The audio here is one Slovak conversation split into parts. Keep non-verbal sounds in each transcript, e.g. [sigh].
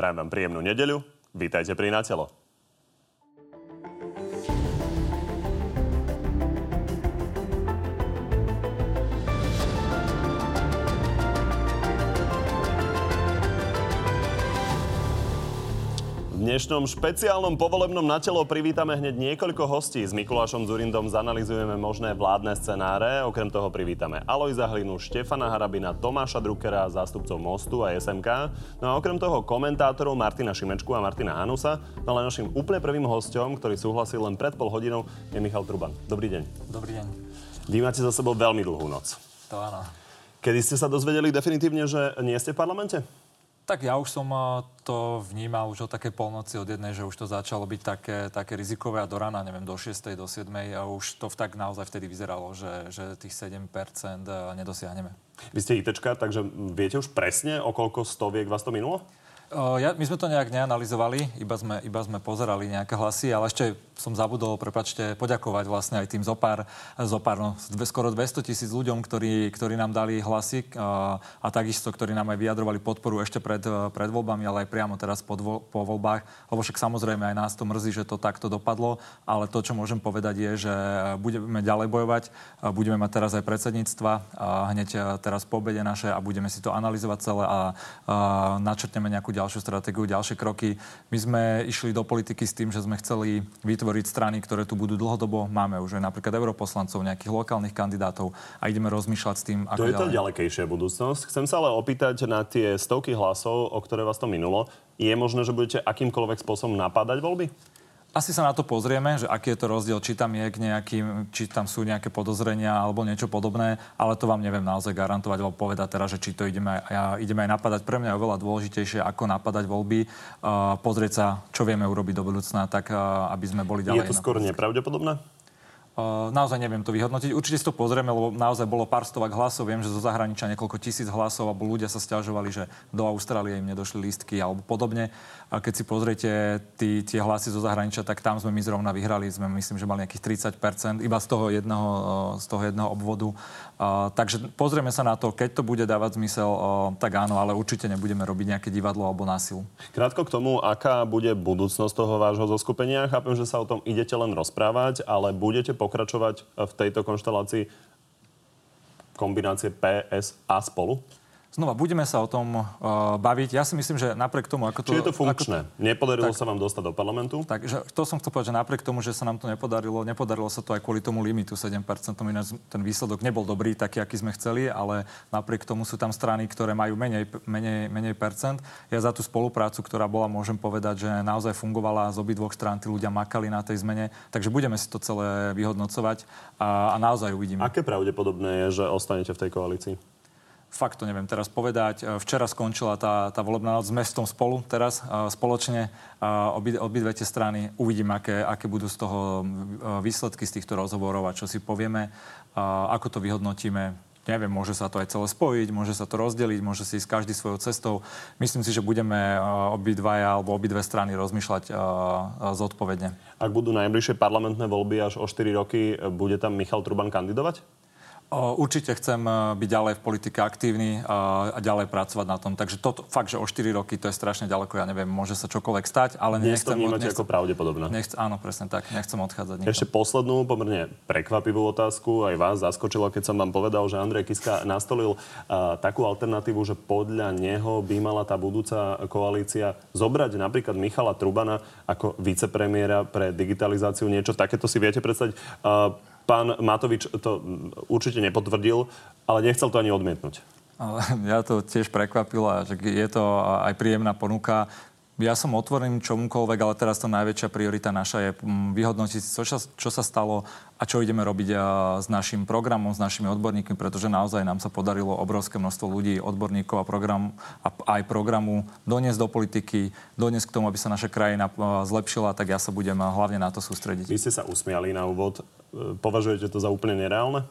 Prajem vám príjemnú nedeľu. Vítajte pri Na. Dnešnom špeciálnom povolebnom na telo privítame hneď niekoľko hostí. S Mikulášom Zurindom zanalizujeme možné vládne scenáre. Okrem toho privítame Alojza Hlinu, Štefana Harabina, Tomáša Druckera, zástupcov Mostu a SMK. No a okrem toho komentátorov Martina Šimečku a Martina Hanusa. No ale našim úplne prvým hostom, ktorý súhlasil len pred pol hodinou, je Michal Truban. Dobrý deň. Dobrý deň. Vy máte za sebou veľmi dlhú noc. To áno. Kedy ste sa dozvedeli definitívne, že nie ste v parlamente? Tak ja už som eh, to vnímal už od také polnoci od jednej, že už to začalo byť také, také rizikové a do rána, neviem, do 6. do 7. a už to tak naozaj vtedy vyzeralo, že, že tých 7% eh, nedosiahneme. Vy ste ITčka, takže viete už presne, o koľko stoviek vás to minulo? Ja, my sme to nejak neanalizovali, iba sme, iba sme pozerali nejaké hlasy, ale ešte som zabudol, prepačte, poďakovať vlastne aj tým zopár, zopár no, skoro 200 tisíc ľuďom, ktorí, ktorí nám dali hlasy a, a takisto, ktorí nám aj vyjadrovali podporu ešte pred, pred voľbami, ale aj priamo teraz po, dvo, po voľbách. Lebo však samozrejme aj nás to mrzí, že to takto dopadlo, ale to, čo môžem povedať je, že budeme ďalej bojovať, budeme mať teraz aj predsedníctva hneď teraz po obede naše a budeme si to analyzovať celé a, a načrtneme nejakú ďalšiu stratégiu, ďalšie kroky. My sme išli do politiky s tým, že sme chceli vytvoriť strany, ktoré tu budú dlhodobo. Máme už aj napríklad europoslancov, nejakých lokálnych kandidátov a ideme rozmýšľať s tým, ako To je ďalej. to ďalekejšia budúcnosť. Chcem sa ale opýtať na tie stovky hlasov, o ktoré vás to minulo. Je možné, že budete akýmkoľvek spôsobom napádať voľby? Asi sa na to pozrieme, že aký je to rozdiel, či tam je k nejakým, či tam sú nejaké podozrenia alebo niečo podobné, ale to vám neviem naozaj garantovať alebo povedať teraz, že či to ideme, ja, ideme aj napadať. Pre mňa je oveľa dôležitejšie, ako napadať voľby, uh, pozrieť sa, čo vieme urobiť do budúcna, tak uh, aby sme boli ďalej. Je to skôr nepravdepodobné? naozaj neviem to vyhodnotiť. Určite si to pozrieme, lebo naozaj bolo pár stovak hlasov. Viem, že zo zahraničia niekoľko tisíc hlasov, alebo ľudia sa stiažovali, že do Austrálie im nedošli lístky alebo podobne. A keď si pozriete tí, tie hlasy zo zahraničia, tak tam sme my zrovna vyhrali. Sme myslím, že mali nejakých 30%, iba z toho jedného, z toho jedného obvodu. Uh, takže pozrieme sa na to, keď to bude dávať zmysel, uh, tak áno, ale určite nebudeme robiť nejaké divadlo alebo násil. Krátko k tomu, aká bude budúcnosť toho vášho zoskupenia. Chápem, že sa o tom idete len rozprávať, ale budete pokračovať v tejto konštelácii kombinácie PS a spolu? Znova, budeme sa o tom uh, baviť. Ja si myslím, že napriek tomu, ako to... Či je to funkčné? To, Nepodarilo tak, sa vám dostať do parlamentu? Takže to som chcel povedať, že napriek tomu, že sa nám to nepodarilo, nepodarilo sa to aj kvôli tomu limitu 7%. Ten výsledok nebol dobrý, taký, aký sme chceli, ale napriek tomu sú tam strany, ktoré majú menej, menej, menej percent. Ja za tú spoluprácu, ktorá bola, môžem povedať, že naozaj fungovala z obidvoch strán, tí ľudia makali na tej zmene. Takže budeme si to celé vyhodnocovať a, a naozaj uvidíme. Aké pravdepodobné je, že ostanete v tej koalícii? Fakt to neviem teraz povedať. E, včera skončila tá, tá volebná noc s mestom spolu teraz e, spoločne. Obi, obidve tie strany uvidím, aké, aké budú z toho e, výsledky z týchto rozhovorov a čo si povieme, ako to vyhodnotíme. Neviem, môže sa to aj celé spojiť, môže sa to rozdeliť, môže si ísť každý svojou cestou. Myslím si, že budeme obidvaja alebo obidve strany rozmýšľať zodpovedne. Ak budú najbližšie parlamentné voľby až o 4 roky, bude tam Michal Truban kandidovať? Určite chcem e, byť ďalej v politike aktívny a, a ďalej pracovať na tom. Takže toto fakt, že o 4 roky to je strašne ďaleko, ja neviem, môže sa čokoľvek stať, ale Dnes nechcem... to nechcem, ako pravdepodobné. Nechcem, áno, presne tak. Nechcem odchádzať nikto. Ešte poslednú, pomerne prekvapivú otázku. Aj vás zaskočilo, keď som vám povedal, že Andrej Kiska nastolil uh, takú alternatívu, že podľa neho by mala tá budúca koalícia zobrať napríklad Michala Trubana ako vicepremiéra pre digitalizáciu. Niečo takéto si viete predstaviť? Uh, Pán Matovič to určite nepotvrdil, ale nechcel to ani odmietnúť. Ja [laughs] to tiež prekvapilo že je to aj príjemná ponuka. Ja som otvorený čomukoľvek, ale teraz to najväčšia priorita naša je mm, vyhodnotiť, čo sa, čo sa stalo a čo ideme robiť s našim programom, s našimi odborníkmi, pretože naozaj nám sa podarilo obrovské množstvo ľudí, odborníkov a, program, a aj programu doniesť do politiky, doniesť k tomu, aby sa naša krajina zlepšila, tak ja sa budem hlavne na to sústrediť. Vy ste sa usmiali na úvod. E, považujete to za úplne nereálne?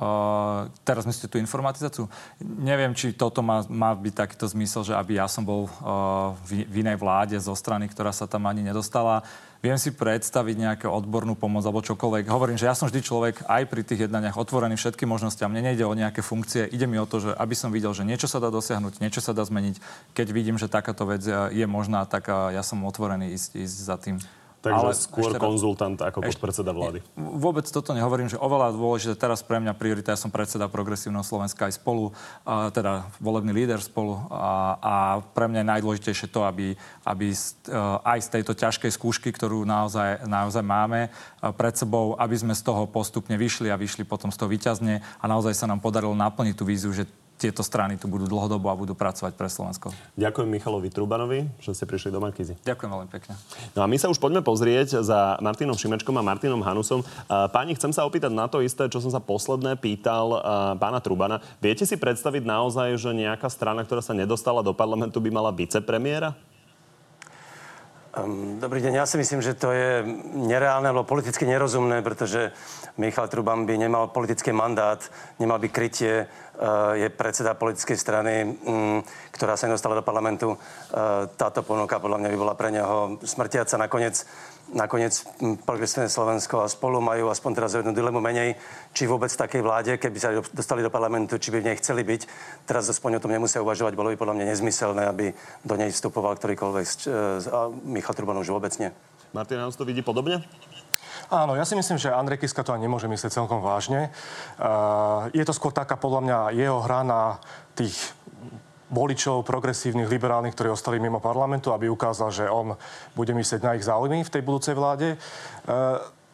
Uh, teraz myslíte tú informatizáciu? Neviem, či toto má, má byť takýto zmysel, že aby ja som bol uh, v, v inej vláde zo strany, ktorá sa tam ani nedostala. Viem si predstaviť nejakú odbornú pomoc alebo čokoľvek. Hovorím, že ja som vždy človek aj pri tých jednaniach otvorený všetky možnosti a mne nejde o nejaké funkcie. Ide mi o to, že aby som videl, že niečo sa dá dosiahnuť, niečo sa dá zmeniť. Keď vidím, že takáto vec je možná, tak ja som otvorený ísť, ísť za tým. Takže ale skôr konzultant ako ešte, podpredseda vlády. Vôbec toto nehovorím, že oveľa dôležité teraz pre mňa priorita, ja som predseda Progresívneho Slovenska aj spolu, a, teda volebný líder spolu a, a pre mňa je najdôležitejšie to, aby, aby aj z tejto ťažkej skúšky, ktorú naozaj, naozaj máme pred sebou, aby sme z toho postupne vyšli a vyšli potom z toho výťazne a naozaj sa nám podarilo naplniť tú víziu, že tieto strany tu budú dlhodobo a budú pracovať pre Slovensko. Ďakujem Michalovi Trubanovi, že ste prišli do Markízy. Ďakujem veľmi pekne. No a my sa už poďme pozrieť za Martinom Šimečkom a Martinom Hanusom. Páni, chcem sa opýtať na to isté, čo som sa posledné pýtal pána Trubana. Viete si predstaviť naozaj, že nejaká strana, ktorá sa nedostala do parlamentu, by mala vicepremiéra? Dobrý deň, ja si myslím, že to je nereálne alebo politicky nerozumné, pretože Michal Truban by nemal politický mandát, nemal by krytie, je predseda politickej strany, um, ktorá sa nedostala do parlamentu. Uh, táto ponuka podľa mňa by bola pre neho smrtiaca nakoniec nakoniec progresívne Slovensko a spolu majú aspoň teraz jednu dilemu menej, či vôbec takej vláde, keby sa dostali do parlamentu, či by v nej chceli byť. Teraz aspoň o tom nemusia uvažovať, bolo by podľa mňa nezmyselné, aby do nej vstupoval ktorýkoľvek. A Michal Truban už vôbec nie. Martin to vidí podobne? Áno, ja si myslím, že Andrej Kiska to ani nemôže myslieť celkom vážne. Uh, je to skôr taká, podľa mňa, jeho hra na tých voličov progresívnych, liberálnych, ktorí ostali mimo parlamentu, aby ukázal, že on bude myslieť na ich záujmy v tej budúcej vláde. E,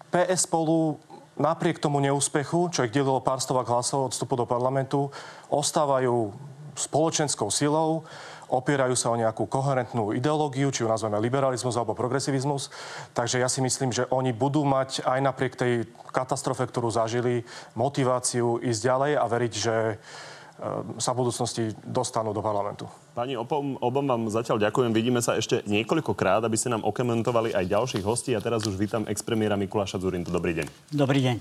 PS spolu napriek tomu neúspechu, čo ich delilo pár stovák hlasov od vstupu do parlamentu, ostávajú spoločenskou silou, opierajú sa o nejakú koherentnú ideológiu, či ju nazveme liberalizmus alebo progresivizmus. Takže ja si myslím, že oni budú mať aj napriek tej katastrofe, ktorú zažili, motiváciu ísť ďalej a veriť, že Ehm, sa v budúcnosti dostanú do parlamentu. Pani, obom, obom vám zatiaľ ďakujem. Vidíme sa ešte niekoľkokrát, aby ste nám okomentovali aj ďalších hostí. A teraz už vítam expremiéra Mikuláša Zurintu. Dobrý deň. Dobrý deň.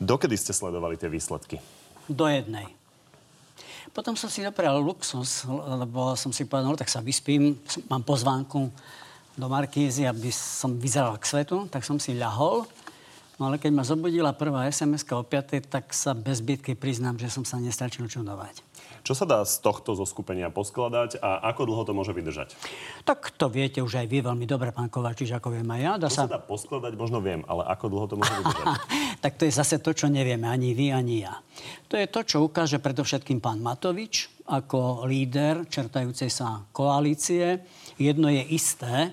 Dokedy ste sledovali tie výsledky? Do jednej. Potom som si doprial luxus, lebo som si povedal, no tak sa vyspím, mám pozvánku do Markízy, aby som vyzeral k svetu, tak som si ľahol No ale keď ma zobudila prvá sms o 5, tak sa bez bytky priznám, že som sa nestačil čudovať. Čo sa dá z tohto zoskupenia poskladať a ako dlho to môže vydržať? Tak to viete už aj vy veľmi dobre, pán Kovačič, ako viem aj ja. Dá sa... sa dá poskladať, možno viem, ale ako dlho to môže vydržať? [laughs] tak to je zase to, čo nevieme ani vy, ani ja. To je to, čo ukáže predovšetkým pán Matovič ako líder čertajúcej sa koalície. Jedno je isté,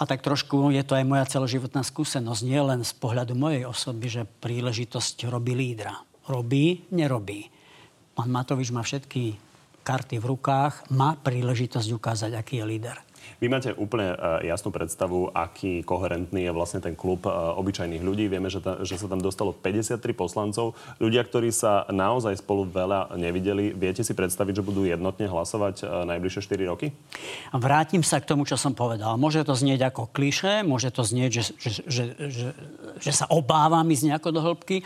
a tak trošku je to aj moja celoživotná skúsenosť, nie len z pohľadu mojej osoby, že príležitosť robí lídra. Robí, nerobí. Pán Matovič má všetky karty v rukách, má príležitosť ukázať, aký je líder. Vy máte úplne uh, jasnú predstavu, aký koherentný je vlastne ten klub uh, obyčajných ľudí. Vieme, že, ta, že sa tam dostalo 53 poslancov. Ľudia, ktorí sa naozaj spolu veľa nevideli, viete si predstaviť, že budú jednotne hlasovať uh, najbližšie 4 roky? Vrátim sa k tomu, čo som povedal. Môže to znieť ako kliše, môže to znieť, že, že, že, že, že sa obávam ísť nejako do hĺbky.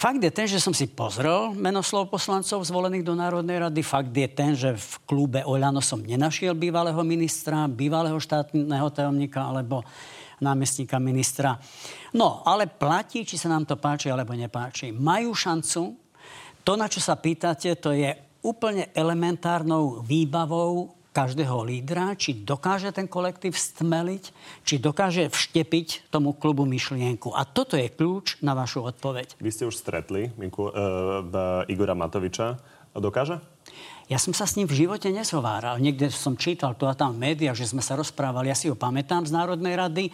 Fakt je ten, že som si pozrel menoslov poslancov zvolených do Národnej rady. Fakt je ten, že v klube Oľano som nenašiel bývalého ministra, bývalého štátneho tajomníka alebo námestníka ministra. No, ale platí, či sa nám to páči alebo nepáči. Majú šancu. To, na čo sa pýtate, to je úplne elementárnou výbavou každého lídra, či dokáže ten kolektív stmeliť, či dokáže vštepiť tomu klubu myšlienku. A toto je kľúč na vašu odpoveď. Vy ste už stretli Miku, uh, Igora Matoviča. Dokáže? Ja som sa s ním v živote nezhováral. Niekde som čítal tu a tam v médiách, že sme sa rozprávali. Ja si ho pamätám z Národnej rady.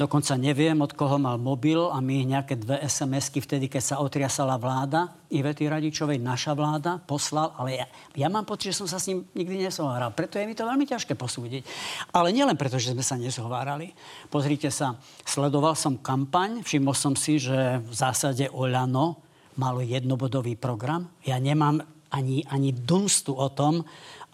Dokonca neviem, od koho mal mobil a my nejaké dve SMS-ky vtedy, keď sa otriasala vláda Ivety Radičovej, naša vláda, poslal. Ale ja, ja mám pocit, že som sa s ním nikdy nezhováral. Preto je mi to veľmi ťažké posúdiť. Ale nielen preto, že sme sa nezhovárali. Pozrite sa, sledoval som kampaň, všimol som si, že v zásade Oľano malo jednobodový program. Ja nemám ani, ani dunstu o tom,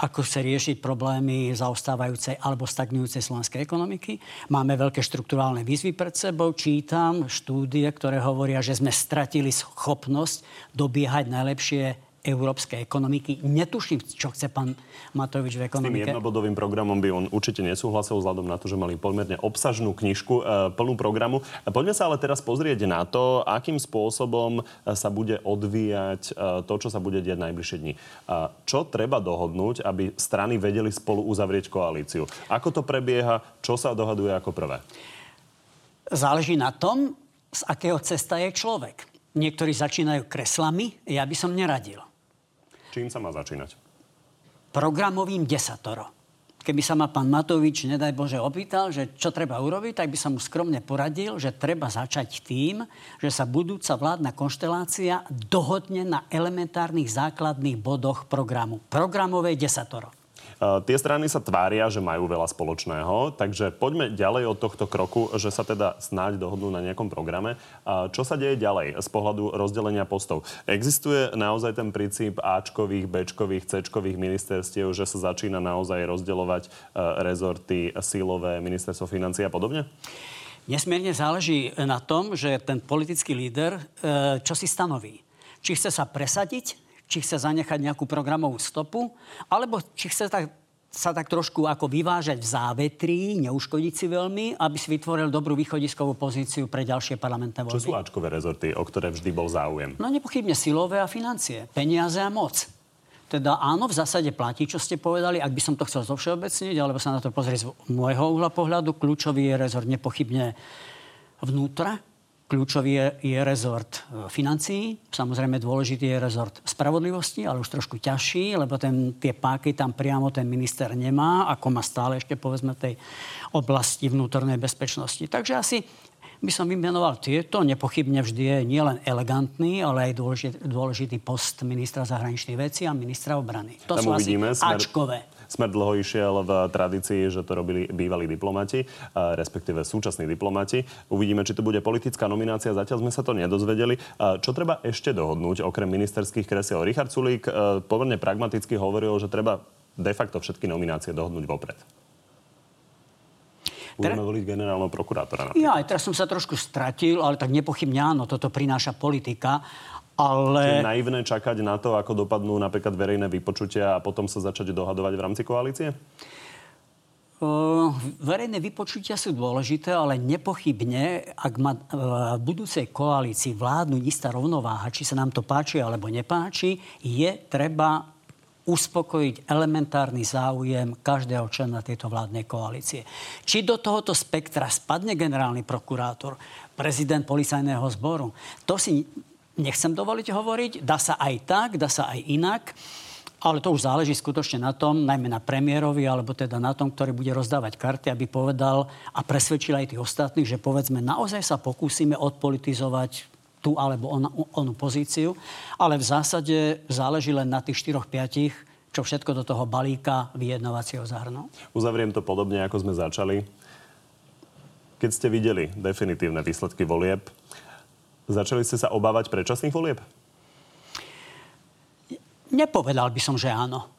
ako chce riešiť problémy zaostávajúcej alebo stagnujúcej slovenskej ekonomiky. Máme veľké štruktúrálne výzvy pred sebou. Čítam štúdie, ktoré hovoria, že sme stratili schopnosť dobiehať najlepšie európskej ekonomiky. Netuším, čo chce pán Matovič v ekonomike. S tým jednobodovým programom by on určite nesúhlasil vzhľadom na to, že mali pomerne obsažnú knižku e, plnú programu. Poďme sa ale teraz pozrieť na to, akým spôsobom e, sa bude odvíjať e, to, čo sa bude diať najbližšie dni. Čo treba dohodnúť, aby strany vedeli spolu uzavrieť koalíciu? Ako to prebieha? Čo sa dohaduje ako prvé? Záleží na tom, z akého cesta je človek. Niektorí začínajú kreslami, ja by som neradil. Čím sa má začínať? Programovým desatoro. Keby sa ma pán Matovič, nedaj Bože, opýtal, že čo treba urobiť, tak by som mu skromne poradil, že treba začať tým, že sa budúca vládna konštelácia dohodne na elementárnych základných bodoch programu. Programové desatoro. Tie strany sa tvária, že majú veľa spoločného, takže poďme ďalej od tohto kroku, že sa teda snáď dohodnú na nejakom programe. Čo sa deje ďalej z pohľadu rozdelenia postov? Existuje naozaj ten princíp Ačkových, Bčkových, Cčkových ministerstiev, že sa začína naozaj rozdeľovať e, rezorty sílové, ministerstvo financií a podobne? Nesmierne záleží na tom, že ten politický líder e, čo si stanoví. Či chce sa presadiť, či chce zanechať nejakú programovú stopu, alebo či chce tak, sa tak trošku ako vyvážať v závetrí, neuškodiť si veľmi, aby si vytvoril dobrú východiskovú pozíciu pre ďalšie parlamentné voľby. Čo sú Ačkové rezorty, o ktoré vždy bol záujem? No nepochybne silové a financie, peniaze a moc. Teda áno, v zásade platí, čo ste povedali. Ak by som to chcel zovšeobecniť, alebo sa na to pozrieť z môjho uhla pohľadu, kľúčový je rezort nepochybne vnútra, Kľúčový je, je rezort e, financií, samozrejme dôležitý je rezort spravodlivosti, ale už trošku ťažší, lebo ten, tie páky tam priamo ten minister nemá, ako má stále ešte povedzme tej oblasti vnútornej bezpečnosti. Takže asi by som vymenoval tieto. Nepochybne vždy je nielen elegantný, ale aj dôležitý, dôležitý post ministra zahraničných vecí a ministra obrany. To tam sú asi Ačkové. Smer dlho išiel v tradícii, že to robili bývalí diplomati, respektíve súčasní diplomati. Uvidíme, či to bude politická nominácia. Zatiaľ sme sa to nedozvedeli. Čo treba ešte dohodnúť, okrem ministerských kresiel? Richard Sulík e, pomerne pragmaticky hovoril, že treba de facto všetky nominácie dohodnúť vopred. Budeme voliť generálneho prokurátora. Napríklad. Ja, aj teraz som sa trošku stratil, ale tak nepochybne áno, toto prináša politika. Ale... Čiže je naivné čakať na to, ako dopadnú napríklad verejné vypočutia a potom sa začať dohadovať v rámci koalície? Uh, verejné vypočutia sú dôležité, ale nepochybne, ak má uh, v budúcej koalícii vládnuť istá rovnováha, či sa nám to páči alebo nepáči, je treba uspokojiť elementárny záujem každého člena tejto vládnej koalície. Či do tohoto spektra spadne generálny prokurátor, prezident policajného zboru, to si nechcem dovoliť hovoriť. Dá sa aj tak, dá sa aj inak. Ale to už záleží skutočne na tom, najmä na premiérovi, alebo teda na tom, ktorý bude rozdávať karty, aby povedal a presvedčil aj tých ostatných, že povedzme naozaj sa pokúsime odpolitizovať tú alebo on, onú pozíciu. Ale v zásade záleží len na tých 4-5, čo všetko do toho balíka vyjednovacieho zahrnú. Uzavriem to podobne, ako sme začali. Keď ste videli definitívne výsledky volieb, Začali ste sa obávať predčasných volieb? Nepovedal by som, že áno.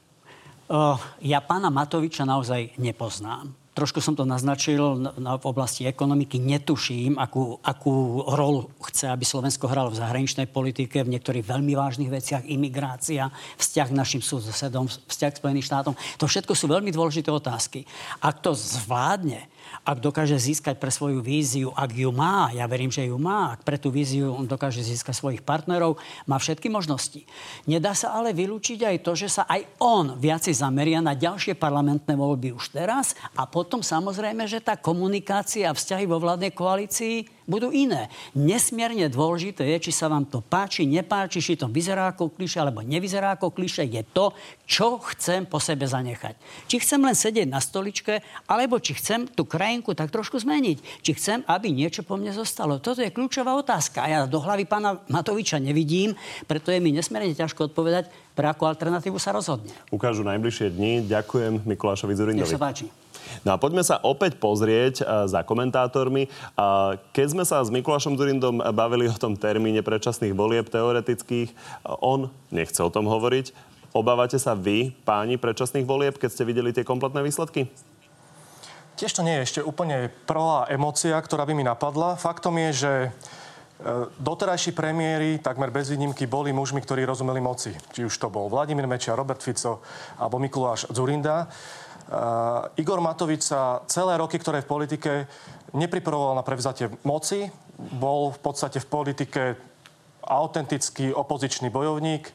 Ja pána Matoviča naozaj nepoznám. Trošku som to naznačil na, v oblasti ekonomiky. Netuším, akú, akú rolu chce, aby Slovensko hralo v zahraničnej politike, v niektorých veľmi vážnych veciach, imigrácia, vzťah k našim susedom, vzťah k Spojeným štátom. To všetko sú veľmi dôležité otázky. Ak to zvládne, ak dokáže získať pre svoju víziu, ak ju má, ja verím, že ju má, ak pre tú víziu on dokáže získať svojich partnerov, má všetky možnosti. Nedá sa ale vylúčiť aj to, že sa aj on viacej zameria na ďalšie parlamentné voľby už teraz a potom samozrejme, že tá komunikácia a vzťahy vo vládnej koalícii budú iné. Nesmierne dôležité je, či sa vám to páči, nepáči, či to vyzerá ako kliše alebo nevyzerá ako kliše, je to, čo chcem po sebe zanechať. Či chcem len sedieť na stoličke, alebo či chcem tú krajinku tak trošku zmeniť. Či chcem, aby niečo po mne zostalo. Toto je kľúčová otázka. A ja do hlavy pána Matoviča nevidím, preto je mi nesmierne ťažko odpovedať, pre akú alternatívu sa rozhodne. Ukážu najbližšie dni. Ďakujem Mikulášovi Zurindovi. Nech sa páči. No a poďme sa opäť pozrieť uh, za komentátormi. Uh, keď sme sa s Mikulášom Zurindom bavili o tom termíne predčasných volieb teoretických, uh, on nechce o tom hovoriť. Obávate sa vy, páni, predčasných volieb, keď ste videli tie kompletné výsledky? Tiež to nie je ešte úplne prvá emócia, ktorá by mi napadla. Faktom je, že e, doterajší premiéry, takmer bez výnimky, boli mužmi, ktorí rozumeli moci. Či už to bol Vladimír Mečia, Robert Fico alebo Mikuláš Zurinda. Uh, Igor Matovič sa celé roky, ktoré v politike, nepripravoval na prevzatie moci. Bol v podstate v politike autentický opozičný bojovník, e,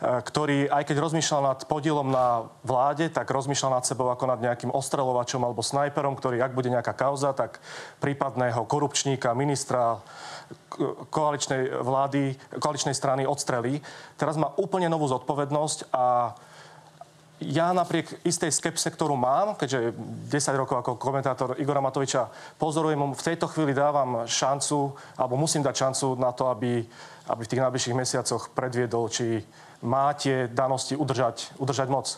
ktorý aj keď rozmýšľal nad podielom na vláde, tak rozmýšľal nad sebou ako nad nejakým ostrelovačom alebo snajperom, ktorý, ak bude nejaká kauza, tak prípadného korupčníka, ministra koaličnej vlády, koaličnej strany odstrelí. Teraz má úplne novú zodpovednosť a ja napriek istej skepse, ktorú mám, keďže 10 rokov ako komentátor Igora Matoviča pozorujem, mu v tejto chvíli dávam šancu, alebo musím dať šancu na to, aby, aby v tých najbližších mesiacoch predviedol, či má tie danosti udržať, udržať moc.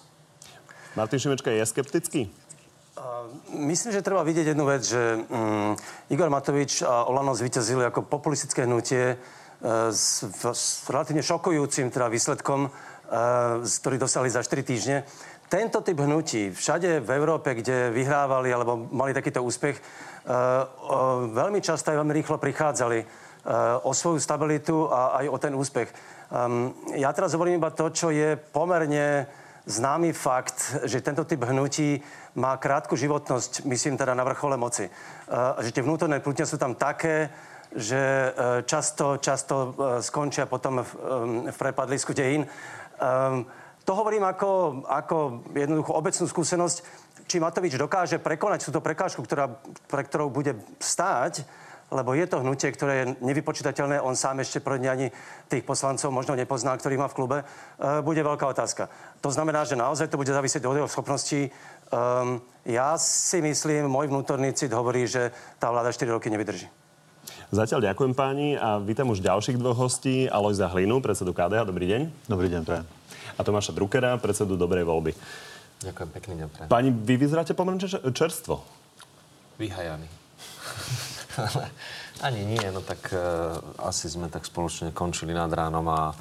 Martin Šimečka je skeptický? Myslím, že treba vidieť jednu vec, že um, Igor Matovič a Olano zvíťazili ako populistické hnutie s, s relatívne šokujúcim teda výsledkom ktorý dosahli za 4 týždne. Tento typ hnutí všade v Európe, kde vyhrávali alebo mali takýto úspech, veľmi často aj veľmi rýchlo prichádzali o svoju stabilitu a aj o ten úspech. Ja teraz hovorím iba to, čo je pomerne známy fakt, že tento typ hnutí má krátku životnosť, myslím teda na vrchole moci. Že tie vnútorné pútne sú tam také, že často, často skončia potom v, v prepadlisku dejín. To hovorím ako, ako jednoducho obecnú skúsenosť. Či Matovič dokáže prekonať túto prekážku, ktorá, pre ktorou bude stáť, lebo je to hnutie, ktoré je nevypočítateľné, on sám ešte prodne ani tých poslancov možno nepozná, ktorých má v klube, bude veľká otázka. To znamená, že naozaj to bude závisieť od jeho schopností. Um, ja si myslím, môj vnútorný cit hovorí, že tá vláda 4 roky nevydrží. Zatiaľ ďakujem páni a vítam už ďalších dvoch hostí. Alojza Hlinu, predsedu KDH. Dobrý deň. Dobrý deň, prajem. A Tomáša Druckera, predsedu Dobrej voľby. Ďakujem pekný deň, prajem. Páni, vy vyzeráte pomerne čerstvo. Vyhajaný. [laughs] Ani nie, no tak uh, asi sme tak spoločne končili nad ránom a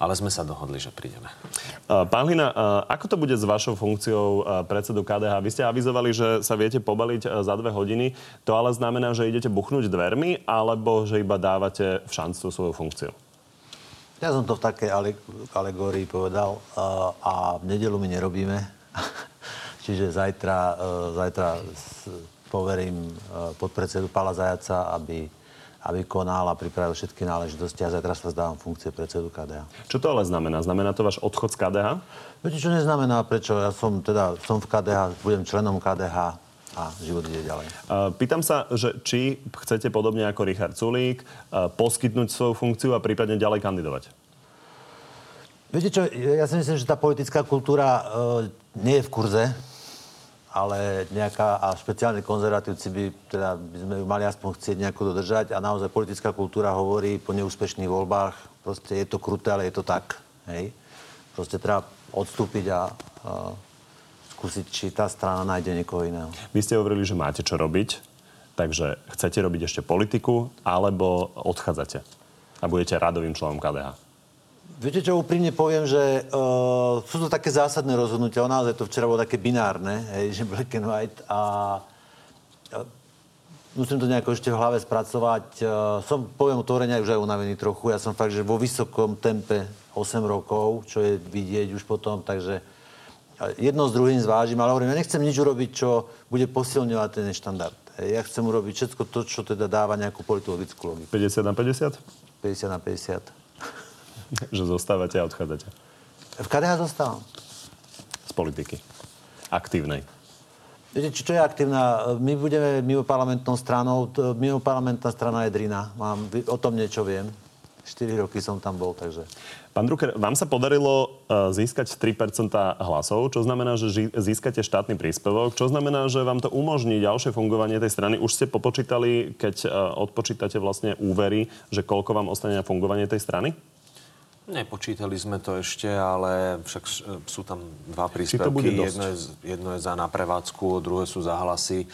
ale sme sa dohodli, že prídeme. Pán Hlina, ako to bude s vašou funkciou predsedu KDH? Vy ste avizovali, že sa viete pobaliť za dve hodiny. To ale znamená, že idete buchnúť dvermi, alebo že iba dávate v šancu svoju funkciu? Ja som to v takej alegórii povedal a v nedelu my nerobíme. [laughs] Čiže zajtra, e, zajtra poverím e, podpredsedu Pala Zajaca, aby aby konal a pripravil všetky náležitosti a zajtra sa zdávam funkcie predsedu KDH. Čo to ale znamená? Znamená to váš odchod z KDH? Viete, čo neznamená, prečo? Ja som teda, som v KDH, budem členom KDH a život ide ďalej. Pýtam sa, že či chcete podobne ako Richard Sulík poskytnúť svoju funkciu a prípadne ďalej kandidovať? Viete čo, ja si myslím, že tá politická kultúra e, nie je v kurze ale nejaká, a špeciálne konzervatívci by, teda by sme ju mali aspoň chcieť nejako dodržať a naozaj politická kultúra hovorí po neúspešných voľbách, proste je to kruté, ale je to tak, hej. Proste treba odstúpiť a, a skúsiť, či tá strana nájde niekoho iného. Vy ste hovorili, že máte čo robiť, takže chcete robiť ešte politiku, alebo odchádzate a budete radovým členom KDH? Viete čo, úprimne poviem, že uh, sú to také zásadné rozhodnutia. Naozaj to včera bolo také binárne, hej, že black and white. A musím to nejako ešte v hlave spracovať. Uh, som, poviem otvorene, už aj unavený trochu. Ja som fakt, že vo vysokom tempe 8 rokov, čo je vidieť už potom, takže jedno s druhým zvážim, ale hovorím, ja nechcem nič urobiť, čo bude posilňovať ten štandard. Ja chcem urobiť všetko to, čo teda dáva nejakú politologickú logiku. 50 na 50? 50 na 50. [laughs] že zostávate a odchádzate? V KDH zostávam. Z politiky. Aktívnej. Viete, čo, je aktívna? My budeme mimo parlamentnou stranou. Mimo parlamentná strana je Drina. Mám, o tom niečo viem. 4 roky som tam bol, takže... Pán Drucker, vám sa podarilo uh, získať 3% hlasov, čo znamená, že získate štátny príspevok, čo znamená, že vám to umožní ďalšie fungovanie tej strany. Už ste popočítali, keď uh, odpočítate vlastne úvery, že koľko vám ostane na fungovanie tej strany? Nepočítali sme to ešte, ale však sú tam dva príspevky. Jedno je, jedno je za na prevádzku, druhé sú za hlasy.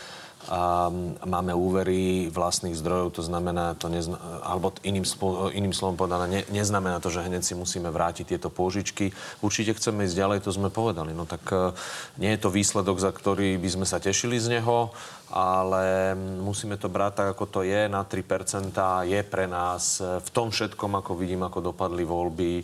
A máme úvery vlastných zdrojov, to znamená, to nezna, alebo iným, spo, iným slovom povedané, ne, neznamená to, že hneď si musíme vrátiť tieto pôžičky. Určite chceme ísť ďalej, to sme povedali. No tak e, nie je to výsledok, za ktorý by sme sa tešili z neho, ale musíme to brať tak, ako to je. Na 3% je pre nás v tom všetkom, ako vidím, ako dopadli voľby,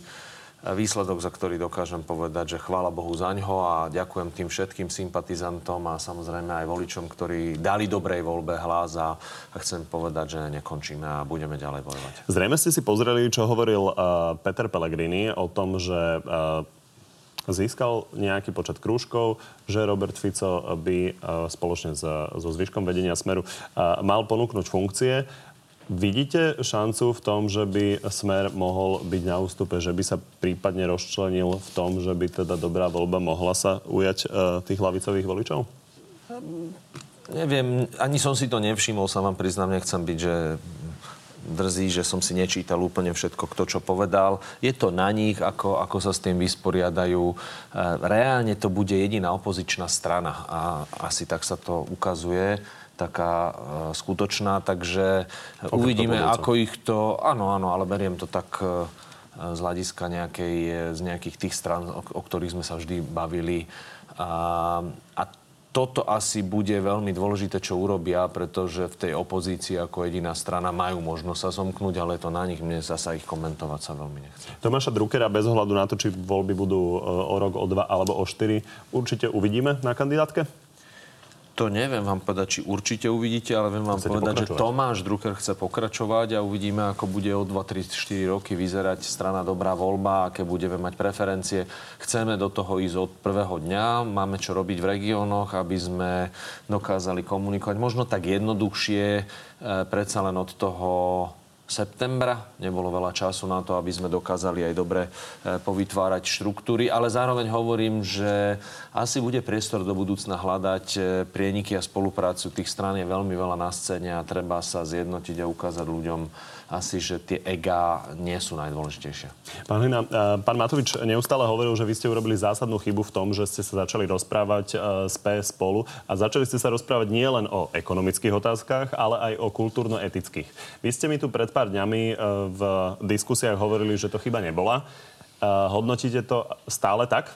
výsledok, za ktorý dokážem povedať, že chvála Bohu za ňo a ďakujem tým všetkým sympatizantom a samozrejme aj voličom, ktorí dali dobrej voľbe hlas a chcem povedať, že nekončíme a budeme ďalej bojovať. Zrejme ste si pozreli, čo hovoril uh, Peter Pellegrini o tom, že uh, získal nejaký počet krúžkov, že Robert Fico by uh, spoločne so, so zvyškom vedenia Smeru mal ponúknuť funkcie. Vidíte šancu v tom, že by Smer mohol byť na ústupe, že by sa prípadne rozčlenil v tom, že by teda dobrá voľba mohla sa ujať uh, tých hlavicových voličov? Neviem, ani som si to nevšimol, sa vám priznám, nechcem byť, že drzí, že som si nečítal úplne všetko, kto čo povedal. Je to na nich, ako, ako sa s tým vysporiadajú. E, reálne to bude jediná opozičná strana a asi tak sa to ukazuje taká e, skutočná, takže Pokiaľ uvidíme, ako ich to... Áno, áno, ale beriem to tak e, z hľadiska nejakej, z nejakých tých stran, o, o ktorých sme sa vždy bavili. A, a toto asi bude veľmi dôležité, čo urobia, pretože v tej opozícii ako jediná strana majú možnosť sa zomknúť, ale to na nich mne zasa ich komentovať sa veľmi nechce. Tomáša Druckera bez ohľadu na to, či voľby budú e, o rok, o dva alebo o štyri, určite uvidíme na kandidátke? To neviem vám povedať, či určite uvidíte, ale viem vám Chcete povedať, že Tomáš Drucker chce pokračovať a uvidíme, ako bude o 2, 3, 4 roky vyzerať strana Dobrá voľba, aké budeme mať preferencie. Chceme do toho ísť od prvého dňa, máme čo robiť v regiónoch, aby sme dokázali komunikovať možno tak jednoduchšie, e, predsa len od toho septembra. Nebolo veľa času na to, aby sme dokázali aj dobre e, povytvárať štruktúry, ale zároveň hovorím, že asi bude priestor do budúcna hľadať e, prieniky a spoluprácu. Tých strán je veľmi veľa na scéne a treba sa zjednotiť a ukázať ľuďom, asi, že tie ega nie sú najdôležitejšie. Pán Hlina, eh, pán Matovič neustále hovoril, že vy ste urobili zásadnú chybu v tom, že ste sa začali rozprávať eh, s PS spolu a začali ste sa rozprávať nie len o ekonomických otázkach, ale aj o kultúrno-etických. Vy ste mi tu pred pár dňami eh, v diskusiách hovorili, že to chyba nebola. Hodnotíte to stále tak?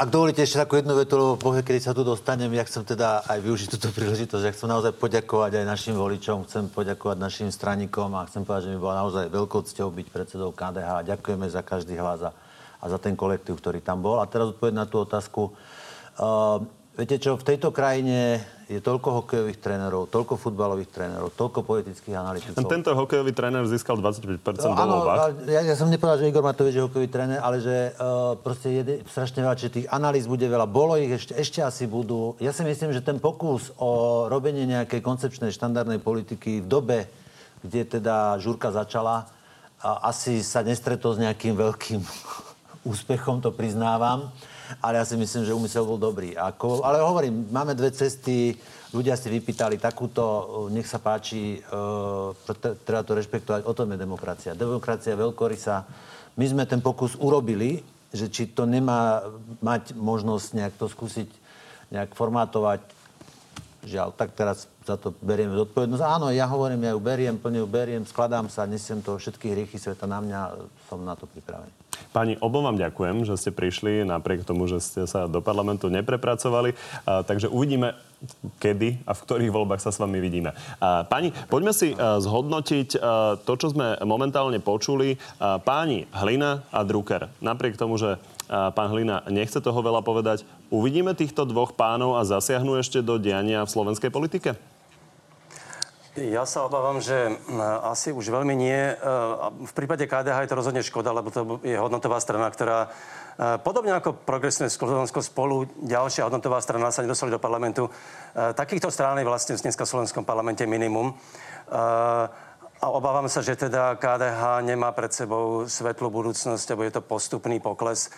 Ak dovolíte ešte takú jednu vetu, lebo bohe, kedy sa tu dostanem, ja chcem teda aj využiť túto príležitosť. Ja chcem naozaj poďakovať aj našim voličom, chcem poďakovať našim stranikom a chcem povedať, že mi bola naozaj veľkou cťou byť predsedou KDH. Ďakujeme za každý hlas a, a za ten kolektív, ktorý tam bol. A teraz odpovedť na tú otázku. Uh, Viete čo, v tejto krajine je toľko hokejových trénerov, toľko futbalových trénerov, toľko politických analytikov. Tento hokejový tréner získal 25% no, áno, ja, ja som nepovedal, že Igor Matovič je hokejový tréner, ale že uh, proste je strašne veľa, že tých analýz bude veľa. Bolo ich ešte, ešte asi budú. Ja si myslím, že ten pokus o robenie nejakej koncepčnej štandardnej politiky v dobe, kde teda žúrka začala, uh, asi sa nestretol s nejakým veľkým [laughs] úspechom, to priznávam ale ja si myslím, že úmysel bol dobrý. Ako, ale hovorím, máme dve cesty, ľudia si vypýtali takúto, nech sa páči, e, treba to rešpektovať, o tom je demokracia. Demokracia je veľkorysa. My sme ten pokus urobili, že či to nemá mať možnosť nejak to skúsiť nejak formátovať. Žiaľ, tak teraz za to berieme zodpovednosť. Áno, ja hovorím, ja ju beriem, plne ju beriem, skladám sa, nesiem to všetky hriechy sveta na mňa, som na to pripravený. Pani, obom vám ďakujem, že ste prišli, napriek tomu, že ste sa do parlamentu neprepracovali. A, takže uvidíme, kedy a v ktorých voľbách sa s vami vidíme. A, pani, poďme si a, zhodnotiť a, to, čo sme momentálne počuli. A, páni Hlina a Drucker. Napriek tomu, že pán Hlina nechce toho veľa povedať, uvidíme týchto dvoch pánov a zasiahnu ešte do diania v slovenskej politike? Ja sa obávam, že asi už veľmi nie. E, v prípade KDH je to rozhodne škoda, lebo to je hodnotová strana, ktorá e, podobne ako progresné Slovensko spolu, ďalšia hodnotová strana sa nedostali do parlamentu. E, takýchto strán je vlastne dneska v slovenskom parlamente minimum. A obávam sa, že teda KDH nemá pred sebou svetlú budúcnosť, lebo je to postupný pokles.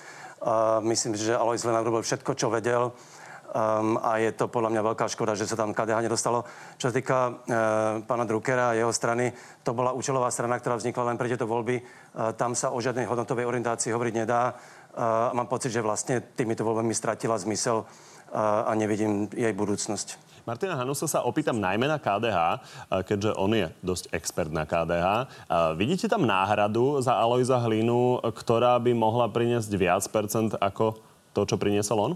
Myslím že Alois Lenár robil všetko, čo vedel Um, a je to podľa mňa veľká škoda, že sa tam KDH nedostalo. Čo sa týka uh, pána Druckera a jeho strany, to bola účelová strana, ktorá vznikla len pre tieto voľby. Uh, tam sa o žiadnej hodnotovej orientácii hovoriť nedá. Uh, mám pocit, že vlastne týmito voľbami stratila zmysel. a nevidím jej budúcnosť. Martina Hanusa sa opýtam najmä na KDH, keďže on je dosť expert na KDH. Vidíte tam náhradu za Alojza Hlinu, ktorá by mohla priniesť viac percent ako to, čo priniesol on?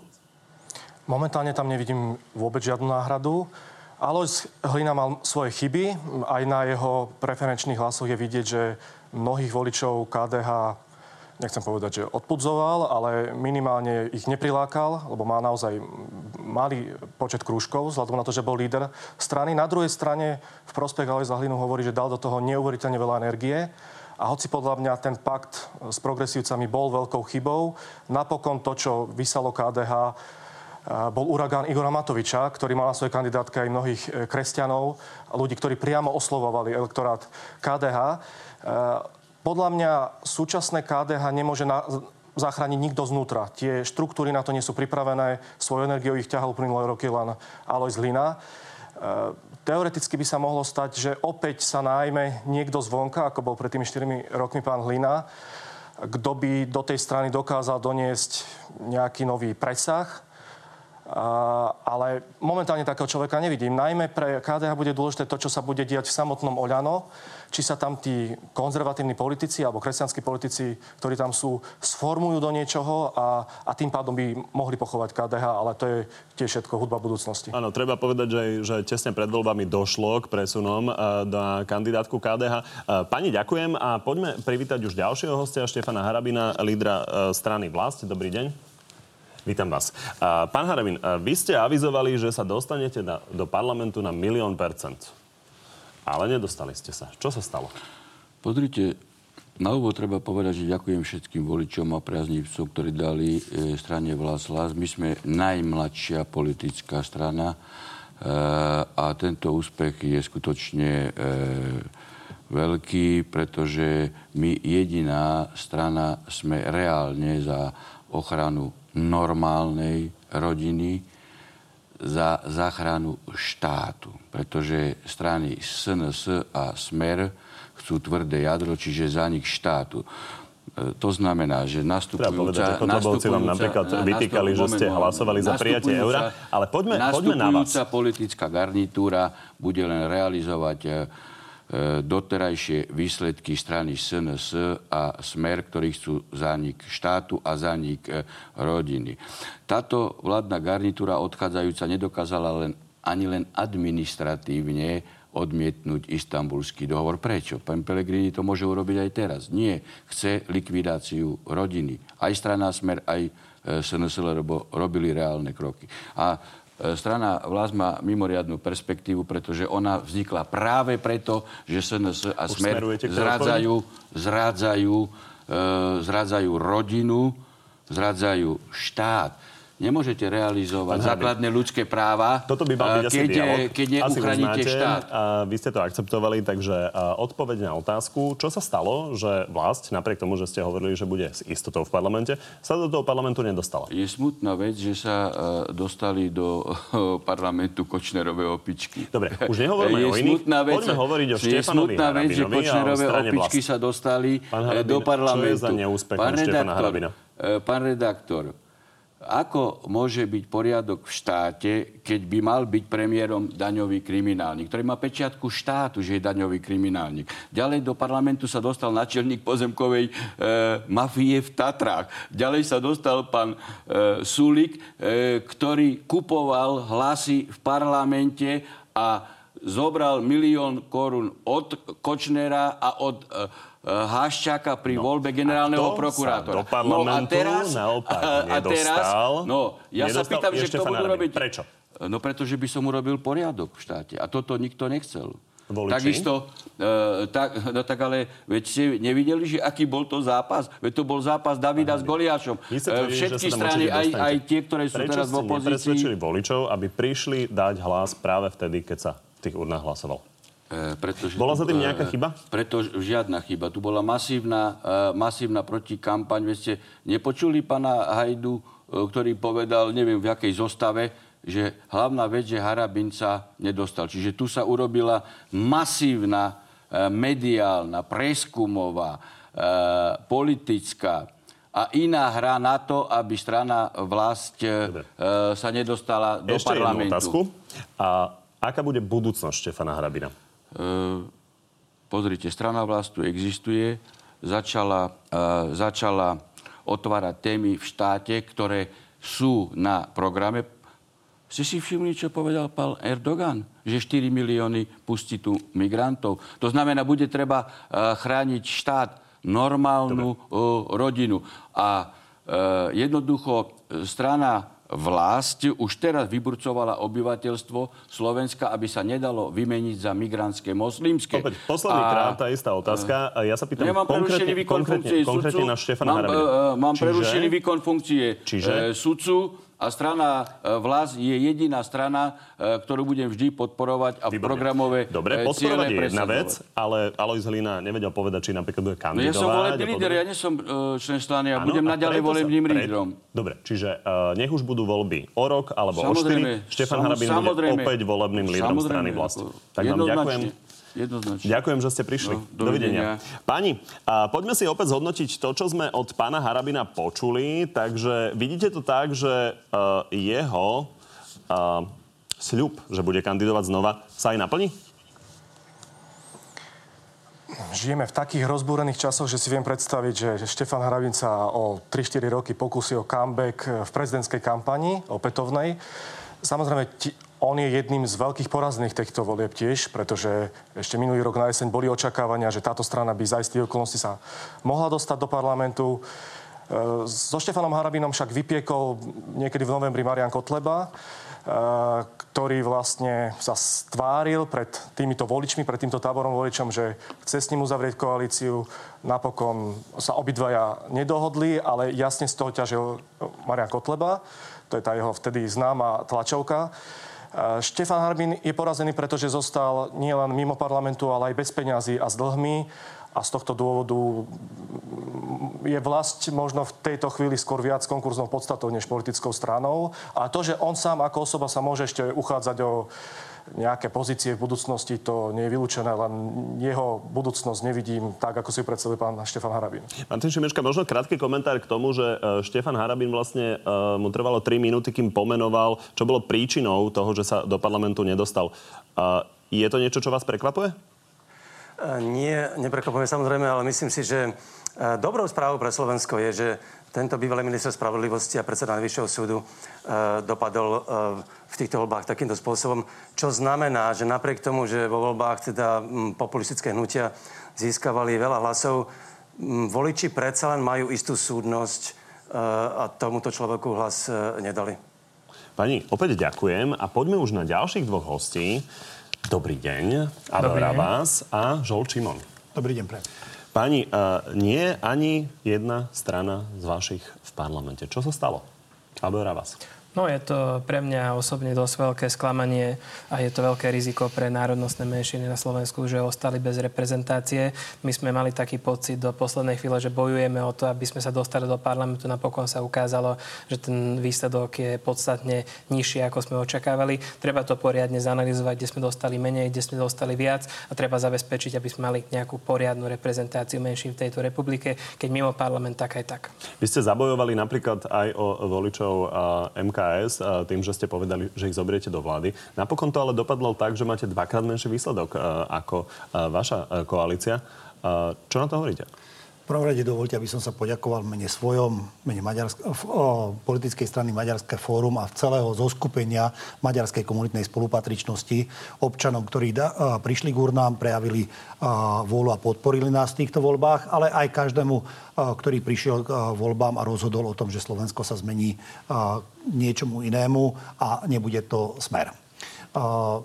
Momentálne tam nevidím vôbec žiadnu náhradu. Alois Hlina mal svoje chyby. Aj na jeho preferenčných hlasoch je vidieť, že mnohých voličov KDH nechcem povedať, že odpudzoval, ale minimálne ich neprilákal, lebo má naozaj malý počet krúžkov, vzhľadom na to, že bol líder strany. Na druhej strane v prospech Alojza Hlinu hovorí, že dal do toho neuveriteľne veľa energie. A hoci podľa mňa ten pakt s progresívcami bol veľkou chybou, napokon to, čo vysalo KDH, bol uragán Igora Matoviča, ktorý mal na svojej kandidátke aj mnohých e, kresťanov, ľudí, ktorí priamo oslovovali elektorát KDH. E, podľa mňa súčasné KDH nemôže na, zachrániť nikto znútra. Tie štruktúry na to nie sú pripravené. Svoju energiu ich ťahal uplynulé roky len Alois Hlina. E, teoreticky by sa mohlo stať, že opäť sa nájme niekto zvonka, ako bol pred tými 4 rokmi pán Hlina, kto by do tej strany dokázal doniesť nejaký nový presah ale momentálne takého človeka nevidím. Najmä pre KDH bude dôležité to, čo sa bude diať v samotnom Oľano, či sa tam tí konzervatívni politici alebo kresťanskí politici, ktorí tam sú, sformujú do niečoho a, a tým pádom by mohli pochovať KDH, ale to je tiež všetko hudba budúcnosti. Áno, treba povedať, že, že tesne pred voľbami došlo k presunom na kandidátku KDH. Pani, ďakujem a poďme privítať už ďalšieho hostia, Štefana Harabina, lídra strany Vlast. Dobrý deň. Vítam vás. Pán Harabin, vy ste avizovali, že sa dostanete do parlamentu na milión percent. Ale nedostali ste sa. Čo sa stalo? Pozrite, na úvod treba povedať, že ďakujem všetkým voličom a priaznivcom, ktorí dali e, strane Vlas Hlas. My sme najmladšia politická strana e, a tento úspech je skutočne e, veľký, pretože my jediná strana sme reálne za ochranu normálnej rodiny za záchranu štátu. Pretože strany SNS a Smer chcú tvrdé jadro, čiže zanik štátu. E, to znamená, že nastupujúca... Treba povedať, vám napríklad vytýkali, že ste hlasovali za prijatie eura, ale poďme, poďme na vás. politická garnitúra bude len realizovať E, doterajšie výsledky strany SNS a Smer, ktorí chcú zánik štátu a zánik e, rodiny. Táto vládna garnitúra odchádzajúca nedokázala len, ani len administratívne odmietnúť istambulský dohovor. Prečo? Pán Pelegrini to môže urobiť aj teraz. Nie. Chce likvidáciu rodiny. Aj strana Smer, aj SNS, lebo robili reálne kroky. A E, strana Vlas má mimoriadnú perspektívu, pretože ona vznikla práve preto, že SNS a Smer zrádzajú, zrádzajú, e, zrádzajú rodinu, zrádzajú štát nemôžete realizovať základné ľudské práva, Toto by mal byť keď, asi dialog. keď neuchránite štát. A vy ste to akceptovali, takže odpoveď na otázku, čo sa stalo, že vlast, napriek tomu, že ste hovorili, že bude s istotou v parlamente, sa do toho parlamentu nedostala. Je smutná vec, že sa dostali do parlamentu Kočnerové opičky. Dobre, už nehovoríme [laughs] je o iných. Vec, Poďme hovoriť o Je smutná vec, že Kočnerové opičky vlast. sa dostali Harabin, do parlamentu. Čo je za neúspech pán Harabina? E, pán redaktor, ako môže byť poriadok v štáte, keď by mal byť premiérom daňový kriminálnik, ktorý má pečiatku štátu, že je daňový kriminálnik. Ďalej do parlamentu sa dostal načelník pozemkovej e, mafie v Tatrách. Ďalej sa dostal pán e, Sulik, e, ktorý kupoval hlasy v parlamente a zobral milión korún od Kočnera a od e, Haščáka pri no, voľbe generálneho prokurátora. no a teraz, naopak a teraz, no, ja nedostal, sa pýtam, že kto budú robiť... Prečo? No pretože by som urobil poriadok v štáte. A toto nikto nechcel. Voliči? Takisto, e, tak, no tak ale veď ste nevideli, že aký bol to zápas? Veď to bol zápas Davida Aha, s Goliášom. E, všetky strany, aj, aj tie, ktoré sú Prečo teraz v opozícii... Prečo voličov, aby prišli dať hlas práve vtedy, keď sa v tých urnách hlasoval? E, pretože bola za tým nejaká chyba? Preto žiadna chyba. Tu bola masívna, e, masívna protikampaň. Veď ste nepočuli pana Hajdu, e, ktorý povedal, neviem v jakej zostave, že hlavná vec, že Harabin sa nedostal. Čiže tu sa urobila masívna mediálna, preskumová, politická a iná hra na to, aby strana vlast e, sa nedostala do Ešte parlamentu. jednu otázku. A aká bude budúcnosť Štefana Hrabina? E, pozrite, strana vlast tu existuje. Začala, e, začala otvárať témy v štáte, ktoré sú na programe. Ste si všimli, čo povedal pán Erdogan? Že 4 milióny pustí tu migrantov. To znamená, bude treba uh, chrániť štát, normálnu uh, rodinu. A jednoducho strana vlast už teraz vyburcovala obyvateľstvo Slovenska, aby sa nedalo vymeniť za migrantské moslimské. Opäť, posledný a... krát tá istá otázka. A ja sa pýtam ja mám konkrétne, výkon konkrétne, konkrétne sudcu, na Štefana mám. Uh, mám Čiže... prerušený výkon funkcie Čiže? Uh, sudcu a strana vlast je jediná strana, ktorú budem vždy podporovať a v programové Dobre, podporovať je jedna vec, ale Alois Hlina nevedel povedať, či napríklad bude kandidovať. Ja som volebný líder, ja nie som člen strany a budem naďalej volebným pre... lídrom. Dobre, čiže uh, nech už budú voľby o rok alebo samozrejme, o štyri. Štefan Harabin bude opäť volebným lídrom strany vlast. Tak vám ďakujem. Jednoznačne. Ďakujem, že ste prišli. No, dovidenia. dovidenia. Páni, a poďme si opäť zhodnotiť to, čo sme od pána Harabina počuli. Takže vidíte to tak, že uh, jeho uh, sľub, že bude kandidovať znova, sa aj naplní? Žijeme v takých rozbúrených časoch, že si viem predstaviť, že Štefan Harabin sa o 3-4 roky pokusí o comeback v prezidentskej kampani opätovnej. Samozrejme, on je jedným z veľkých porazných týchto volieb tiež, pretože ešte minulý rok na jeseň boli očakávania, že táto strana by za istých okolností sa mohla dostať do parlamentu. E, so Štefanom Harabinom však vypiekol niekedy v novembri Marian Kotleba, e, ktorý vlastne sa stváril pred týmito voličmi, pred týmto táborom voličom, že chce s ním uzavrieť koalíciu. Napokon sa obidvaja nedohodli, ale jasne z toho ťažil Marian Kotleba. To je tá jeho vtedy známa tlačovka. Štefan Harbin je porazený, pretože zostal nielen mimo parlamentu, ale aj bez peňazí a s dlhmi. A z tohto dôvodu je vlast možno v tejto chvíli skôr viac konkurznou podstatou než politickou stranou. A to, že on sám ako osoba sa môže ešte uchádzať o nejaké pozície v budúcnosti, to nie je vylúčené, len jeho budúcnosť nevidím tak, ako si predstavil pán Štefan Harabin. Martin Šimečka, možno krátky komentár k tomu, že e, Štefan Harabin vlastne uh, mu trvalo 3 minúty, kým pomenoval, čo bolo príčinou toho, že sa do parlamentu nedostal. Uh, je to niečo, čo vás prekvapuje? Uh, nie, neprekvapuje samozrejme, ale myslím si, že dobrou správou pre Slovensko je, že tento bývalý minister spravodlivosti a predseda Najvyššieho súdu e, dopadol e, v týchto voľbách takýmto spôsobom, čo znamená, že napriek tomu, že vo voľbách teda m, populistické hnutia získavali veľa hlasov, m, voliči predsa len majú istú súdnosť e, a tomuto človeku hlas e, nedali. Pani, opäť ďakujem a poďme už na ďalších dvoch hostí. Dobrý deň. Abel Rabás a Žol Čimon. Dobrý deň, pre. Pani, nie ani jedna strana z vašich v parlamente. Čo sa stalo? Abel Ravas. No je to pre mňa osobne dosť veľké sklamanie a je to veľké riziko pre národnostné menšiny na Slovensku, že ostali bez reprezentácie. My sme mali taký pocit do poslednej chvíle, že bojujeme o to, aby sme sa dostali do parlamentu. Napokon sa ukázalo, že ten výsledok je podstatne nižší, ako sme očakávali. Treba to poriadne zanalizovať, kde sme dostali menej, kde sme dostali viac a treba zabezpečiť, aby sme mali nejakú poriadnu reprezentáciu menšín v tejto republike, keď mimo parlament tak aj tak. Vy ste zabojovali napríklad aj o voličov MK KS tým, že ste povedali, že ich zobriete do vlády. Napokon to ale dopadlo tak, že máte dvakrát menší výsledok ako vaša koalícia. Čo na to hovoríte? Prvom rade dovolte, aby som sa poďakoval mene svojom, mene Maďarsk- o, politickej strany Maďarské fórum a celého zoskupenia Maďarskej komunitnej spolupatričnosti občanom, ktorí da, a, prišli k urnám, prejavili a, vôľu a podporili nás v týchto voľbách, ale aj každému, a, ktorý prišiel k a, voľbám a rozhodol o tom, že Slovensko sa zmení a, niečomu inému a nebude to smer. A,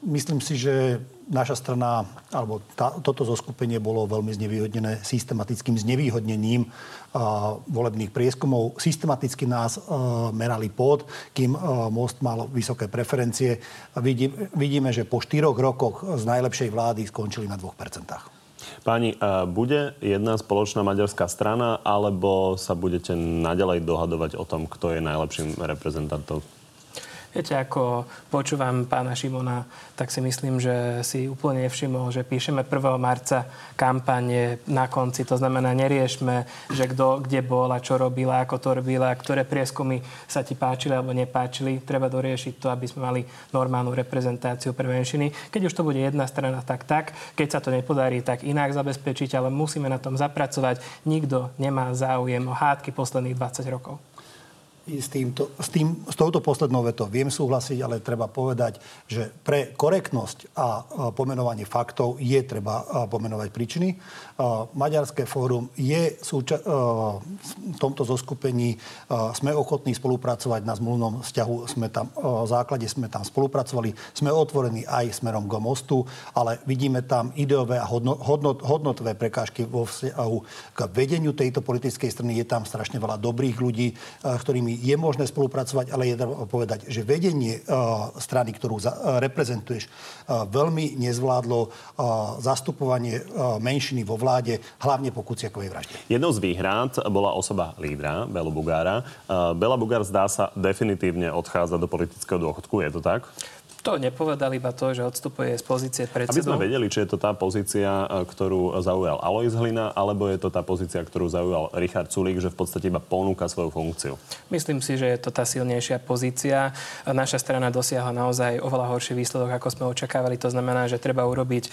myslím si, že naša strana, alebo tá, toto zoskupenie bolo veľmi znevýhodnené systematickým znevýhodnením uh, volebných prieskumov. Systematicky nás uh, merali pod, kým uh, Most mal vysoké preferencie. Vidí, vidíme, že po štyroch rokoch z najlepšej vlády skončili na 2%. Páni, bude jedna spoločná maďarská strana, alebo sa budete naďalej dohadovať o tom, kto je najlepším reprezentantom Viete, ako počúvam pána Šimona, tak si myslím, že si úplne nevšimol, že píšeme 1. marca kampanie na konci. To znamená, neriešme, že kto kde bol a čo robil, ako to robil a ktoré prieskumy sa ti páčili alebo nepáčili. Treba doriešiť to, aby sme mali normálnu reprezentáciu pre menšiny. Keď už to bude jedna strana, tak tak. Keď sa to nepodarí, tak inak zabezpečiť, ale musíme na tom zapracovať. Nikto nemá záujem o hádky posledných 20 rokov s, týmto, s, tým, s touto poslednou vetou viem súhlasiť, ale treba povedať, že pre korektnosť a pomenovanie faktov je treba pomenovať príčiny. Maďarské fórum je súča- v tomto zoskupení. Sme ochotní spolupracovať na zmluvnom vzťahu. Sme tam, v základe sme tam spolupracovali. Sme otvorení aj smerom k mostu, ale vidíme tam ideové a hodno, hodnot, hodnotové prekážky vo vzťahu k vedeniu tejto politickej strany. Je tam strašne veľa dobrých ľudí, ktorými je možné spolupracovať, ale je treba povedať, že vedenie uh, strany, ktorú uh, reprezentuješ, uh, veľmi nezvládlo zastupovanie menšiny vo vláde, hlavne po Kuciakovej vražde. Jednou z výhrad bola osoba lídra, Bela Bugára. Bela Bugár zdá sa definitívne odchádza do politického dôchodku. Je to tak? To nepovedal iba to, že odstupuje z pozície predsedu. Aby sme vedeli, či je to tá pozícia, e, ktorú zaujal Alois Hlina, alebo je to tá pozícia, ktorú zaujal Richard Sulík, že v podstate iba ponúka svoju funkciu. Myslím si, že je to tá silnejšia pozícia. Naša strana dosiahla naozaj oveľa horší výsledok, ako sme očakávali. To znamená, že treba urobiť e,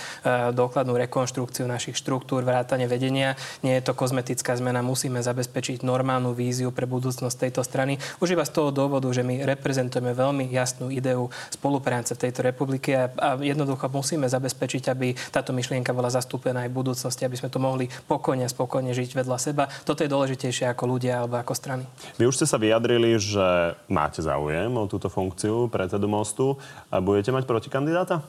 dokladnú rekonštrukciu našich štruktúr, vrátane vedenia. Nie je to kozmetická zmena, musíme zabezpečiť normálnu víziu pre budúcnosť tejto strany. Už iba z toho dôvodu, že my reprezentujeme veľmi jasnú ideu spolupráce rámci tejto republiky a, a jednoducho musíme zabezpečiť, aby táto myšlienka bola zastúpená aj v budúcnosti, aby sme tu mohli pokojne a spokojne žiť vedľa seba. Toto je dôležitejšie ako ľudia alebo ako strany. Vy už ste sa vyjadrili, že máte záujem o túto funkciu predsedu mostu. A budete mať protikandidáta?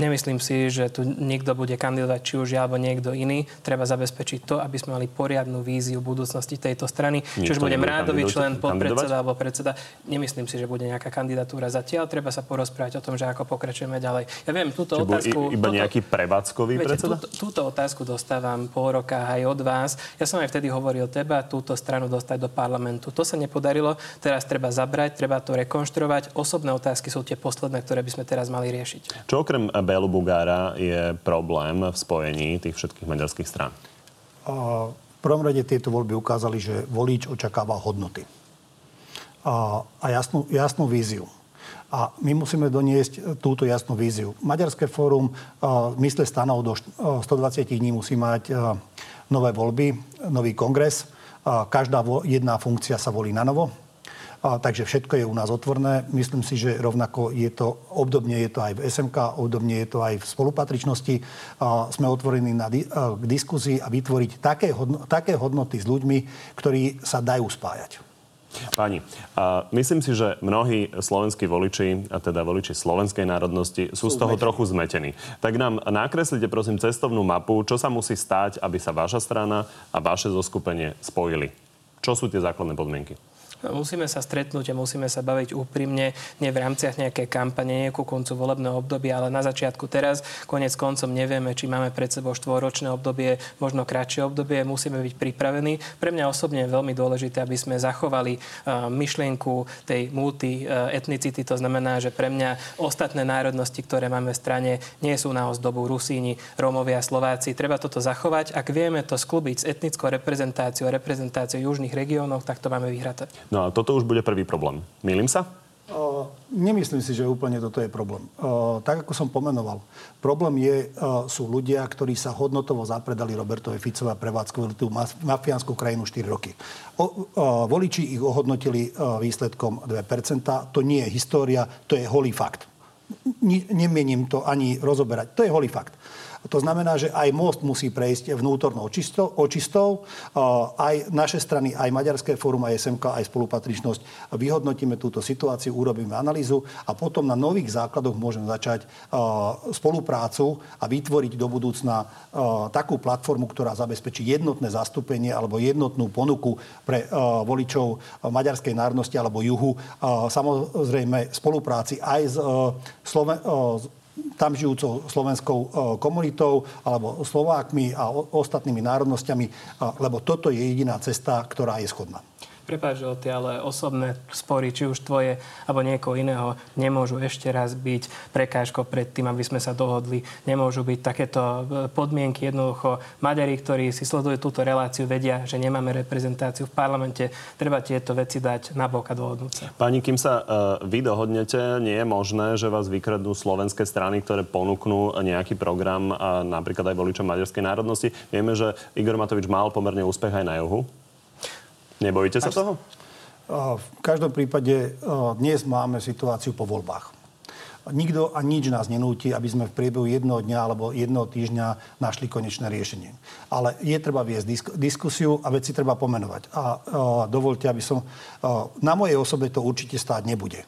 Nemyslím si, že tu niekto bude kandidovať, či už ja alebo niekto iný. Treba zabezpečiť to, aby sme mali poriadnu víziu budúcnosti tejto strany. Či už bude rádový člen, podpredseda alebo predseda. Nemyslím si, že bude nejaká kandidatúra zatiaľ. Treba sa porozprávať o tom, že ako pokračujeme ďalej. Ja viem, túto Či otázku... Iba túto, nejaký prevádzkový viete, predseda? Túto, túto otázku dostávam pol roka aj od vás. Ja som aj vtedy hovoril, treba túto stranu dostať do parlamentu. To sa nepodarilo. Teraz treba zabrať, treba to rekonštruovať. Osobné otázky sú tie posledné, ktoré by sme teraz mali riešiť. Čo okrem Bélu Bugára je problém v spojení tých všetkých maďarských strán? V prvom rade tieto voľby ukázali, že volič očakáva hodnoty a, a jasnú, jasnú víziu. A my musíme doniesť túto jasnú víziu. Maďarské fórum v mysle stanov do 120 dní musí mať nové voľby, nový kongres. Každá jedna funkcia sa volí na novo. A, takže všetko je u nás otvorné. Myslím si, že rovnako je to, obdobne je to aj v SMK, obdobne je to aj v spolupatričnosti. A, sme otvorení na, a, k diskuzii a vytvoriť také, hodno, také hodnoty s ľuďmi, ktorí sa dajú spájať. Pani, a myslím si, že mnohí slovenskí voliči, a teda voliči slovenskej národnosti, sú, sú z toho zmetení. trochu zmetení. Tak nám nakreslite prosím cestovnú mapu, čo sa musí stať, aby sa vaša strana a vaše zoskupenie spojili. Čo sú tie základné podmienky? Musíme sa stretnúť a musíme sa baviť úprimne, nie v rámciach nejaké kampane, nie ku koncu volebného obdobia, ale na začiatku teraz. Konec koncom nevieme, či máme pred sebou štvoročné obdobie, možno kratšie obdobie, musíme byť pripravení. Pre mňa osobne je veľmi dôležité, aby sme zachovali uh, myšlienku tej multietnicity, to znamená, že pre mňa ostatné národnosti, ktoré máme v strane, nie sú na ozdobu Rusíni, Rómovia, Slováci. Treba toto zachovať. Ak vieme to sklúbiť s etnickou reprezentáciou reprezentáciou južných regiónov, tak to máme vyhraté. No a toto už bude prvý problém. Milím sa? Nemyslím si, že úplne toto je problém. Tak, ako som pomenoval, problém je, sú ľudia, ktorí sa hodnotovo zapredali Robertovi Ficovi a prevádzkovali tú mafiánsku krajinu 4 roky. Voliči ich ohodnotili výsledkom 2%. To nie je história, to je holý fakt. Nemienim to ani rozoberať. To je holý fakt. To znamená, že aj most musí prejsť vnútornou očistou. Aj naše strany, aj Maďarské fórum, aj SMK, aj spolupatričnosť vyhodnotíme túto situáciu, urobíme analýzu a potom na nových základoch môžeme začať spoluprácu a vytvoriť do budúcna takú platformu, ktorá zabezpečí jednotné zastúpenie alebo jednotnú ponuku pre voličov maďarskej národnosti alebo juhu. Samozrejme spolupráci aj s Sloven- tam žijúcou slovenskou e, komunitou alebo Slovákmi a ostatnými národnosťami, lebo toto je jediná cesta, ktorá je schodná. Prepáč, že ale osobné spory, či už tvoje alebo niekoho iného, nemôžu ešte raz byť prekážkou pred tým, aby sme sa dohodli. Nemôžu byť takéto e, podmienky. Jednoducho, Maďari, ktorí si sledujú túto reláciu, vedia, že nemáme reprezentáciu v parlamente. Treba tieto veci dať na bok a dohodnúť sa. Pani, kým sa vy dohodnete, nie je možné, že vás vykradnú slovenské strany, ktoré ponúknú nejaký program napríklad aj voličom maďarskej národnosti. Vieme, že Igor Matovič mal pomerne úspech aj na juhu. Nebojíte sa toho? V každom prípade dnes máme situáciu po voľbách. Nikto a nič nás nenúti, aby sme v priebehu jednoho dňa alebo jednoho týždňa našli konečné riešenie. Ale je treba viesť disk- diskusiu a veci treba pomenovať. A, a dovolte, aby som... A, na mojej osobe to určite stáť nebude.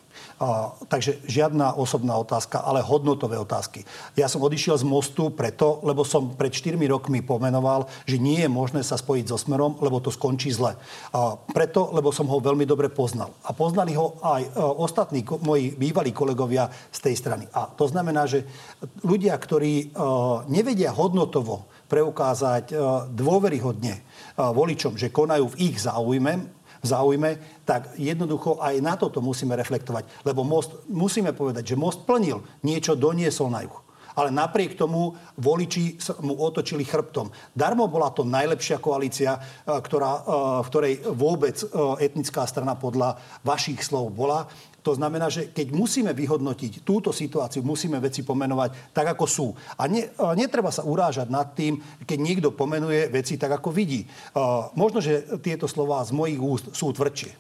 Takže žiadna osobná otázka, ale hodnotové otázky. Ja som odišiel z mostu preto, lebo som pred 4 rokmi pomenoval, že nie je možné sa spojiť so Smerom, lebo to skončí zle. A preto, lebo som ho veľmi dobre poznal. A poznali ho aj e, ostatní moji bývalí kolegovia z tej strany. A to znamená, že ľudia, ktorí e, nevedia hodnotovo preukázať e, dôveryhodne voličom, že konajú v ich záujme, záujme, tak jednoducho aj na toto musíme reflektovať. Lebo most, musíme povedať, že most plnil, niečo doniesol na juh ale napriek tomu voliči mu otočili chrbtom. Darmo bola to najlepšia koalícia, e, ktorá, e, v ktorej vôbec e, etnická strana podľa vašich slov bola. To znamená, že keď musíme vyhodnotiť túto situáciu, musíme veci pomenovať tak, ako sú. A ne, netreba sa urážať nad tým, keď niekto pomenuje veci tak, ako vidí. Možno, že tieto slova z mojich úst sú tvrdšie.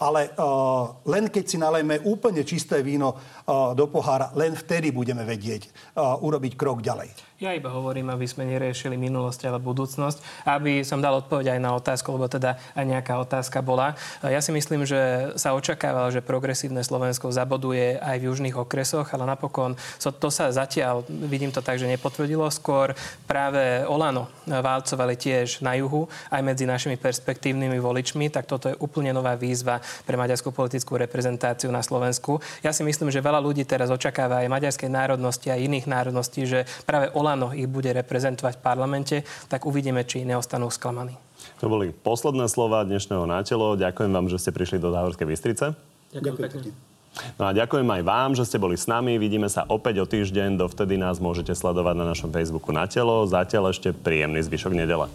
Ale uh, len keď si nalejme úplne čisté víno uh, do pohára, len vtedy budeme vedieť uh, urobiť krok ďalej. Ja iba hovorím, aby sme neriešili minulosť ale budúcnosť. Aby som dal odpoveď aj na otázku, lebo teda aj nejaká otázka bola. Ja si myslím, že sa očakávalo, že progresívne Slovensko zaboduje aj v južných okresoch, ale napokon to sa zatiaľ, vidím to tak, že nepotvrdilo. Skôr práve Olano válcovali tiež na juhu, aj medzi našimi perspektívnymi voličmi, tak toto je úplne nová výzva pre maďarskú politickú reprezentáciu na Slovensku. Ja si myslím, že veľa ľudí teraz očakáva aj maďarskej národnosti a iných národností, že práve Olano Olano ich bude reprezentovať v parlamente, tak uvidíme, či neostanú sklamaní. To boli posledné slova dnešného nátelo. Ďakujem vám, že ste prišli do Záhorskej Bystrice. Ďakujem pekne. No a ďakujem aj vám, že ste boli s nami. Vidíme sa opäť o týždeň. Dovtedy nás môžete sledovať na našom Facebooku na telo. Zatiaľ ešte príjemný zvyšok nedele.